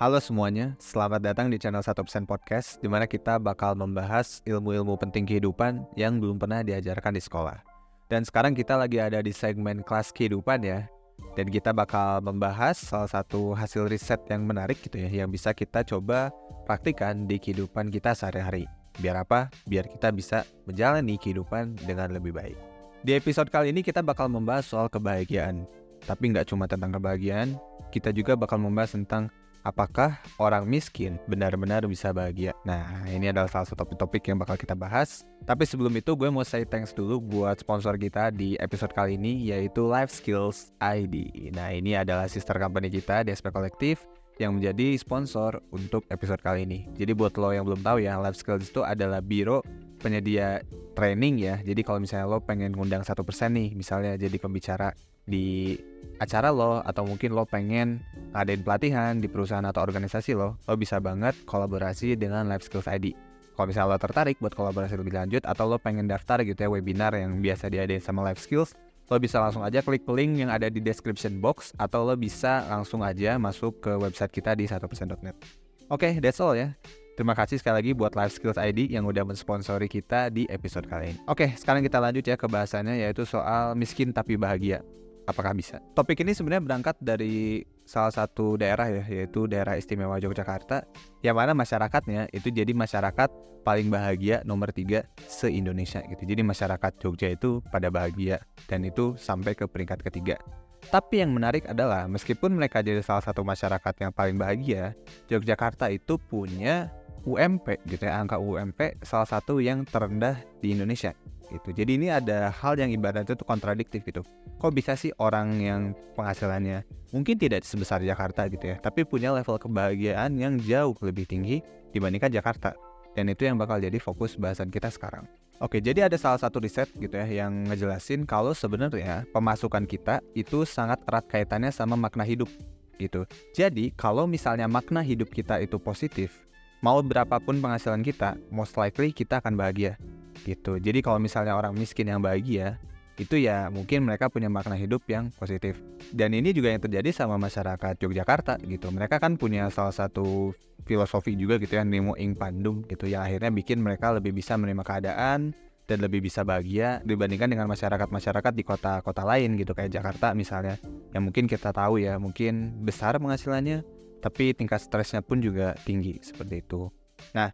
Halo semuanya, selamat datang di channel 1% Podcast di mana kita bakal membahas ilmu-ilmu penting kehidupan yang belum pernah diajarkan di sekolah. Dan sekarang kita lagi ada di segmen kelas kehidupan ya. Dan kita bakal membahas salah satu hasil riset yang menarik gitu ya yang bisa kita coba praktikan di kehidupan kita sehari-hari. Biar apa? Biar kita bisa menjalani kehidupan dengan lebih baik. Di episode kali ini kita bakal membahas soal kebahagiaan. Tapi nggak cuma tentang kebahagiaan, kita juga bakal membahas tentang apakah orang miskin benar-benar bisa bahagia? Nah, ini adalah salah satu topik-topik yang bakal kita bahas. Tapi sebelum itu, gue mau say thanks dulu buat sponsor kita di episode kali ini, yaitu Life Skills ID. Nah, ini adalah sister company kita di SP Kolektif yang menjadi sponsor untuk episode kali ini. Jadi buat lo yang belum tahu ya, Life Skills itu adalah biro penyedia training ya. Jadi kalau misalnya lo pengen ngundang satu persen nih, misalnya jadi pembicara di acara lo atau mungkin lo pengen ngadain pelatihan di perusahaan atau organisasi lo, lo bisa banget kolaborasi dengan Life Skills ID. Kalau misalnya lo tertarik buat kolaborasi lebih lanjut atau lo pengen daftar gitu ya webinar yang biasa diadain sama Life Skills, lo bisa langsung aja klik link yang ada di description box atau lo bisa langsung aja masuk ke website kita di 1%.net. Oke, okay, that's all ya. Terima kasih sekali lagi buat Life Skills ID yang udah mensponsori kita di episode kali ini. Oke, sekarang kita lanjut ya ke bahasannya yaitu soal miskin tapi bahagia. Apakah bisa? Topik ini sebenarnya berangkat dari salah satu daerah ya, yaitu daerah istimewa Yogyakarta, yang mana masyarakatnya itu jadi masyarakat paling bahagia nomor tiga se-Indonesia gitu. Jadi masyarakat Jogja itu pada bahagia dan itu sampai ke peringkat ketiga. Tapi yang menarik adalah meskipun mereka jadi salah satu masyarakat yang paling bahagia, Yogyakarta itu punya UMP gitu ya, angka UMP salah satu yang terendah di Indonesia gitu. Jadi ini ada hal yang ibaratnya itu kontradiktif gitu. Kok bisa sih orang yang penghasilannya mungkin tidak sebesar Jakarta gitu ya, tapi punya level kebahagiaan yang jauh lebih tinggi dibandingkan Jakarta. Dan itu yang bakal jadi fokus bahasan kita sekarang. Oke, jadi ada salah satu riset gitu ya yang ngejelasin kalau sebenarnya pemasukan kita itu sangat erat kaitannya sama makna hidup gitu. Jadi kalau misalnya makna hidup kita itu positif, mau berapapun penghasilan kita, most likely kita akan bahagia gitu. Jadi kalau misalnya orang miskin yang bahagia, itu ya mungkin mereka punya makna hidup yang positif. Dan ini juga yang terjadi sama masyarakat Yogyakarta gitu. Mereka kan punya salah satu filosofi juga gitu ya, Nemo Ing Pandum gitu yang akhirnya bikin mereka lebih bisa menerima keadaan dan lebih bisa bahagia dibandingkan dengan masyarakat-masyarakat di kota-kota lain gitu kayak Jakarta misalnya yang mungkin kita tahu ya mungkin besar penghasilannya tapi tingkat stresnya pun juga tinggi seperti itu. Nah,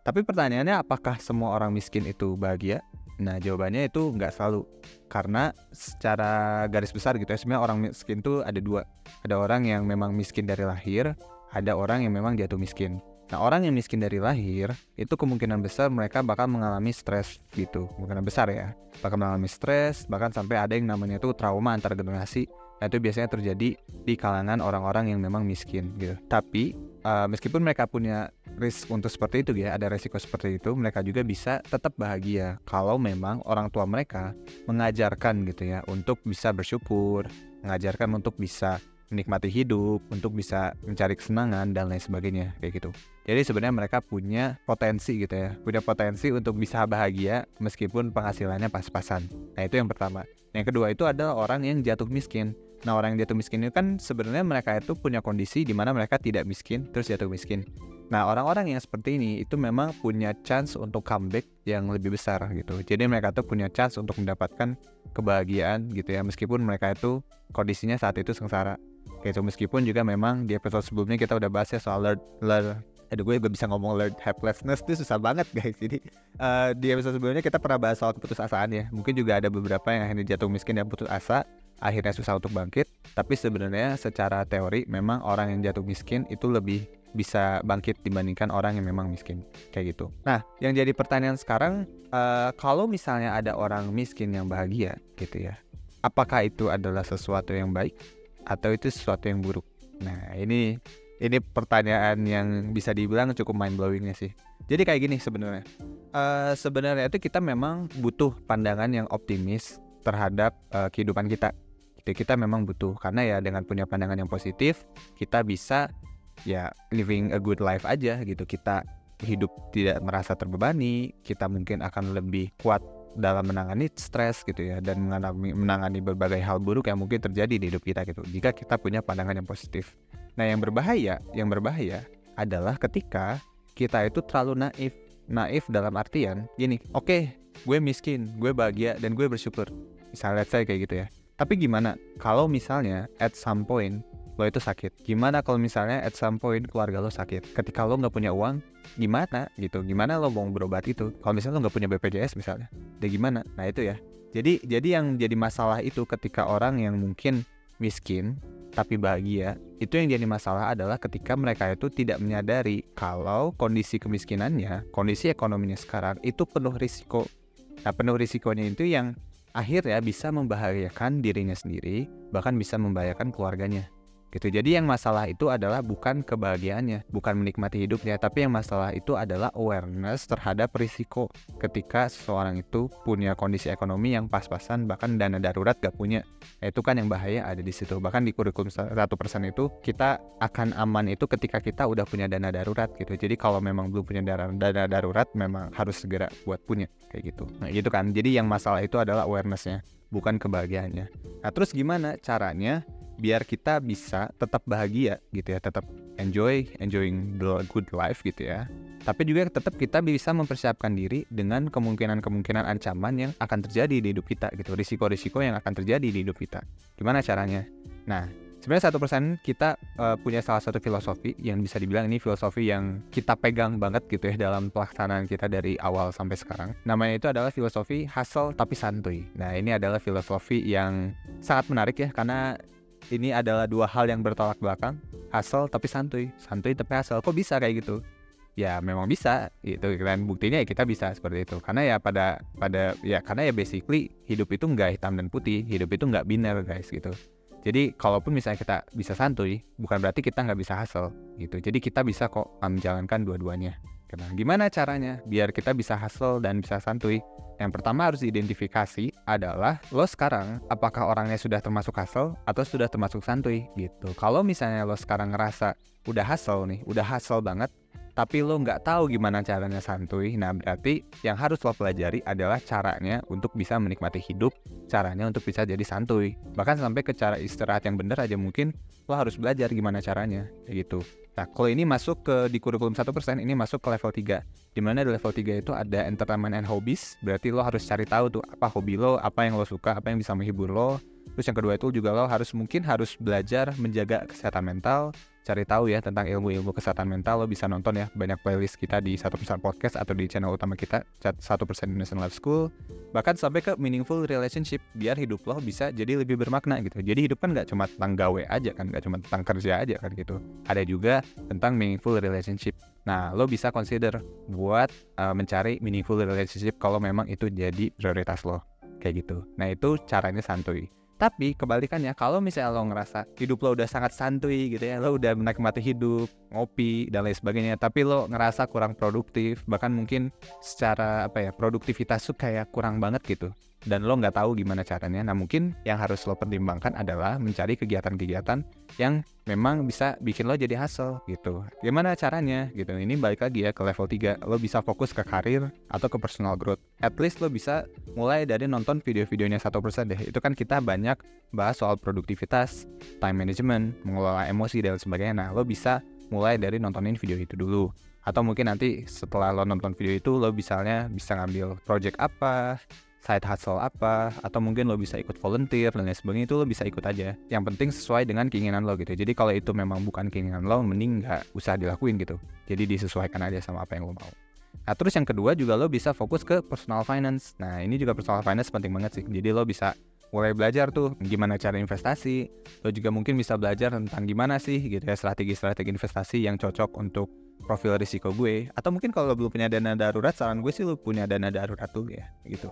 tapi pertanyaannya apakah semua orang miskin itu bahagia? Nah jawabannya itu nggak selalu. Karena secara garis besar gitu ya sebenarnya orang miskin itu ada dua. Ada orang yang memang miskin dari lahir ada orang yang memang jatuh miskin. Nah orang yang miskin dari lahir itu kemungkinan besar mereka bakal mengalami stres gitu. Kemungkinan besar ya. Bakal mengalami stres bahkan sampai ada yang namanya itu trauma antar generasi. Nah itu biasanya terjadi di kalangan orang-orang yang memang miskin gitu. Tapi uh, meskipun mereka punya risk untuk seperti itu ya, ada resiko seperti itu, mereka juga bisa tetap bahagia kalau memang orang tua mereka mengajarkan gitu ya untuk bisa bersyukur, mengajarkan untuk bisa menikmati hidup, untuk bisa mencari kesenangan dan lain sebagainya kayak gitu. Jadi sebenarnya mereka punya potensi gitu ya, punya potensi untuk bisa bahagia meskipun penghasilannya pas-pasan. Nah itu yang pertama. Yang kedua itu adalah orang yang jatuh miskin. Nah orang yang jatuh miskin itu kan sebenarnya mereka itu punya kondisi di mana mereka tidak miskin terus jatuh miskin. Nah orang-orang yang seperti ini itu memang punya chance untuk comeback yang lebih besar gitu. Jadi mereka tuh punya chance untuk mendapatkan kebahagiaan gitu ya meskipun mereka itu kondisinya saat itu sengsara. Gitu meskipun juga memang di episode sebelumnya kita udah bahas ya soal learn, learn aduh gue gak bisa ngomong learn helplessness itu susah banget guys jadi uh, di episode sebelumnya kita pernah bahas soal keputusasaan ya mungkin juga ada beberapa yang akhirnya jatuh miskin dan putus asa akhirnya susah untuk bangkit tapi sebenarnya secara teori memang orang yang jatuh miskin itu lebih bisa bangkit dibandingkan orang yang memang miskin kayak gitu. Nah, yang jadi pertanyaan sekarang uh, kalau misalnya ada orang miskin yang bahagia gitu ya, apakah itu adalah sesuatu yang baik atau itu sesuatu yang buruk? Nah, ini ini pertanyaan yang bisa dibilang cukup mind blowingnya sih. Jadi kayak gini sebenarnya. Uh, sebenarnya itu kita memang butuh pandangan yang optimis terhadap uh, kehidupan kita. Itu kita memang butuh karena ya dengan punya pandangan yang positif kita bisa ya living a good life aja gitu. Kita hidup tidak merasa terbebani, kita mungkin akan lebih kuat dalam menangani stres gitu ya dan mengalami, menangani berbagai hal buruk yang mungkin terjadi di hidup kita gitu. Jika kita punya pandangan yang positif. Nah, yang berbahaya, yang berbahaya adalah ketika kita itu terlalu naif. Naif dalam artian gini, oke, okay, gue miskin, gue bahagia dan gue bersyukur. Misalnya saya kayak gitu ya. Tapi gimana kalau misalnya at some point lo itu sakit? Gimana kalau misalnya at some point keluarga lo sakit? Ketika lo nggak punya uang, gimana gitu? Gimana lo mau berobat itu? Kalau misalnya lo nggak punya BPJS misalnya, deh gimana? Nah itu ya. Jadi jadi yang jadi masalah itu ketika orang yang mungkin miskin tapi bahagia, itu yang jadi masalah adalah ketika mereka itu tidak menyadari kalau kondisi kemiskinannya, kondisi ekonominya sekarang itu penuh risiko. Nah, penuh risikonya itu yang akhirnya bisa membahayakan dirinya sendiri, bahkan bisa membahayakan keluarganya gitu. Jadi yang masalah itu adalah bukan kebahagiaannya, bukan menikmati hidupnya, tapi yang masalah itu adalah awareness terhadap risiko ketika seseorang itu punya kondisi ekonomi yang pas-pasan bahkan dana darurat gak punya. Itu kan yang bahaya ada di situ. Bahkan di kurikulum satu persen itu kita akan aman itu ketika kita udah punya dana darurat gitu. Jadi kalau memang belum punya dana, dana darurat memang harus segera buat punya kayak gitu. Nah gitu kan. Jadi yang masalah itu adalah awarenessnya bukan kebahagiaannya. Nah terus gimana caranya biar kita bisa tetap bahagia gitu ya, tetap enjoy, enjoying the good life gitu ya. Tapi juga tetap kita bisa mempersiapkan diri dengan kemungkinan-kemungkinan ancaman yang akan terjadi di hidup kita gitu, risiko-risiko yang akan terjadi di hidup kita. Gimana caranya? Nah, sebenarnya satu persen kita uh, punya salah satu filosofi yang bisa dibilang ini filosofi yang kita pegang banget gitu ya dalam pelaksanaan kita dari awal sampai sekarang. Namanya itu adalah filosofi hustle tapi santuy. Nah ini adalah filosofi yang sangat menarik ya karena ini adalah dua hal yang bertolak belakang. Hasil tapi santuy. Santuy tapi hasil. Kok bisa kayak gitu? Ya memang bisa. Itu kan buktinya ya kita bisa seperti itu. Karena ya pada pada ya karena ya basically hidup itu nggak hitam dan putih. Hidup itu nggak biner guys gitu. Jadi kalaupun misalnya kita bisa santuy bukan berarti kita nggak bisa hasil gitu. Jadi kita bisa kok menjalankan dua-duanya Nah, gimana caranya biar kita bisa hasil dan bisa santuy? Yang pertama harus diidentifikasi adalah lo sekarang apakah orangnya sudah termasuk hasil atau sudah termasuk santuy gitu. Kalau misalnya lo sekarang ngerasa udah hasil nih, udah hasil banget, tapi lo nggak tahu gimana caranya santuy, nah berarti yang harus lo pelajari adalah caranya untuk bisa menikmati hidup, caranya untuk bisa jadi santuy. Bahkan sampai ke cara istirahat yang benar aja mungkin lo harus belajar gimana caranya, kayak gitu. Nah, kalau ini masuk ke di kurikulum 1%, ini masuk ke level 3. Di mana di level 3 itu ada entertainment and hobbies, berarti lo harus cari tahu tuh apa hobi lo, apa yang lo suka, apa yang bisa menghibur lo. Terus yang kedua itu juga lo harus mungkin harus belajar menjaga kesehatan mental, cari tahu ya tentang ilmu-ilmu kesehatan mental lo bisa nonton ya banyak playlist kita di satu persen podcast atau di channel utama kita satu persen Indonesian Life School. Bahkan sampai ke meaningful relationship biar hidup lo bisa jadi lebih bermakna gitu. Jadi hidup kan nggak cuma tentang gawe aja kan nggak cuma tentang kerja aja kan gitu. Ada juga tentang meaningful relationship. Nah lo bisa consider buat uh, mencari meaningful relationship kalau memang itu jadi prioritas lo. Kayak gitu. Nah itu caranya santuy tapi kebalikannya, kalau misalnya lo ngerasa hidup lo udah sangat santuy gitu ya, lo udah menikmati hidup, ngopi dan lain sebagainya, tapi lo ngerasa kurang produktif, bahkan mungkin secara apa ya produktivitas tuh kayak kurang banget gitu dan lo nggak tahu gimana caranya. Nah mungkin yang harus lo pertimbangkan adalah mencari kegiatan-kegiatan yang memang bisa bikin lo jadi hasil gitu. Gimana caranya gitu. Ini balik lagi ya ke level 3. Lo bisa fokus ke karir atau ke personal growth. At least lo bisa mulai dari nonton video-videonya satu persen deh. Itu kan kita banyak bahas soal produktivitas, time management, mengelola emosi dan sebagainya. Nah lo bisa mulai dari nontonin video itu dulu atau mungkin nanti setelah lo nonton video itu lo misalnya bisa ngambil project apa side hustle apa atau mungkin lo bisa ikut volunteer dan lain sebagainya itu lo bisa ikut aja yang penting sesuai dengan keinginan lo gitu jadi kalau itu memang bukan keinginan lo mending nggak usah dilakuin gitu jadi disesuaikan aja sama apa yang lo mau nah terus yang kedua juga lo bisa fokus ke personal finance nah ini juga personal finance penting banget sih jadi lo bisa mulai belajar tuh gimana cara investasi. Lo juga mungkin bisa belajar tentang gimana sih gitu ya strategi-strategi investasi yang cocok untuk profil risiko gue. Atau mungkin kalau lo belum punya dana darurat, saran gue sih lo punya dana darurat dulu ya gitu.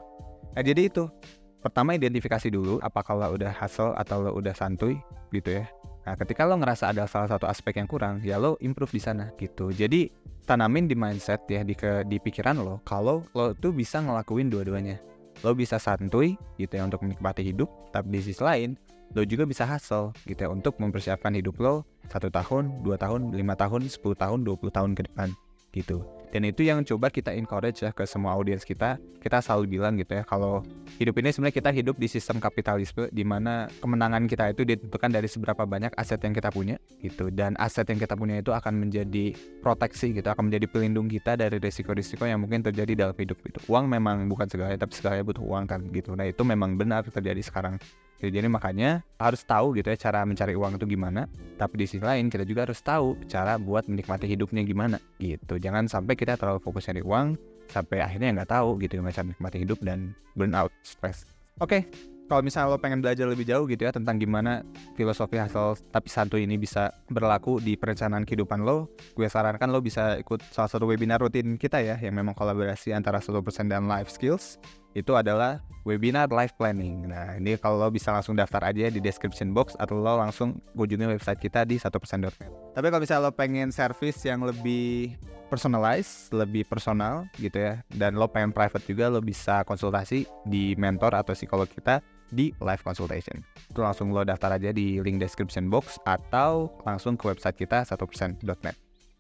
Nah jadi itu pertama identifikasi dulu apakah lo udah hustle atau lo udah santuy gitu ya. Nah, ketika lo ngerasa ada salah satu aspek yang kurang, ya lo improve di sana gitu. Jadi tanamin di mindset ya di ke di pikiran lo kalau lo tuh bisa ngelakuin dua-duanya. Lo bisa santuy gitu ya untuk menikmati hidup, tapi di sisi lain lo juga bisa hustle gitu ya untuk mempersiapkan hidup lo satu tahun, dua tahun, lima tahun, sepuluh tahun, dua puluh tahun ke depan gitu. Dan itu yang coba kita encourage ya ke semua audiens kita. Kita selalu bilang gitu ya, kalau hidup ini sebenarnya kita hidup di sistem kapitalisme di mana kemenangan kita itu ditentukan dari seberapa banyak aset yang kita punya gitu. Dan aset yang kita punya itu akan menjadi proteksi gitu, akan menjadi pelindung kita dari risiko-risiko yang mungkin terjadi dalam hidup itu. Uang memang bukan segalanya, tapi segalanya butuh uang kan gitu. Nah itu memang benar terjadi sekarang. Jadi makanya harus tahu gitu ya cara mencari uang itu gimana. Tapi di sisi lain kita juga harus tahu cara buat menikmati hidupnya gimana gitu. Jangan sampai kita terlalu fokus cari uang sampai akhirnya nggak tahu gitu gimana cara menikmati hidup dan burn out, stress. Oke, kalau misalnya lo pengen belajar lebih jauh gitu ya tentang gimana filosofi hasil tapi santuy ini bisa berlaku di perencanaan kehidupan lo, gue sarankan lo bisa ikut salah satu webinar rutin kita ya yang memang kolaborasi antara 1% dan Life Skills itu adalah webinar life planning. Nah, ini kalau lo bisa langsung daftar aja di description box atau lo langsung kunjungi website kita di 1%.net. Tapi kalau misalnya lo pengen service yang lebih personalized, lebih personal gitu ya, dan lo pengen private juga, lo bisa konsultasi di mentor atau psikolog kita di live consultation. Itu langsung lo daftar aja di link description box atau langsung ke website kita 1%.net. Oke,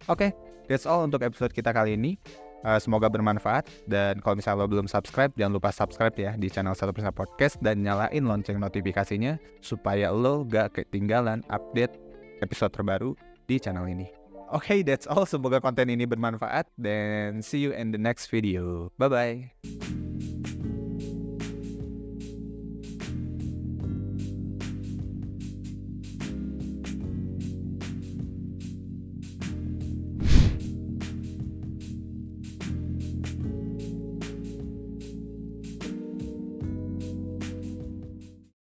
okay, that's all untuk episode kita kali ini. Uh, semoga bermanfaat dan kalau misalnya lo belum subscribe jangan lupa subscribe ya di channel 1% Podcast dan nyalain lonceng notifikasinya supaya lo gak ketinggalan update episode terbaru di channel ini. Oke, okay, that's all. Semoga konten ini bermanfaat dan see you in the next video. Bye bye.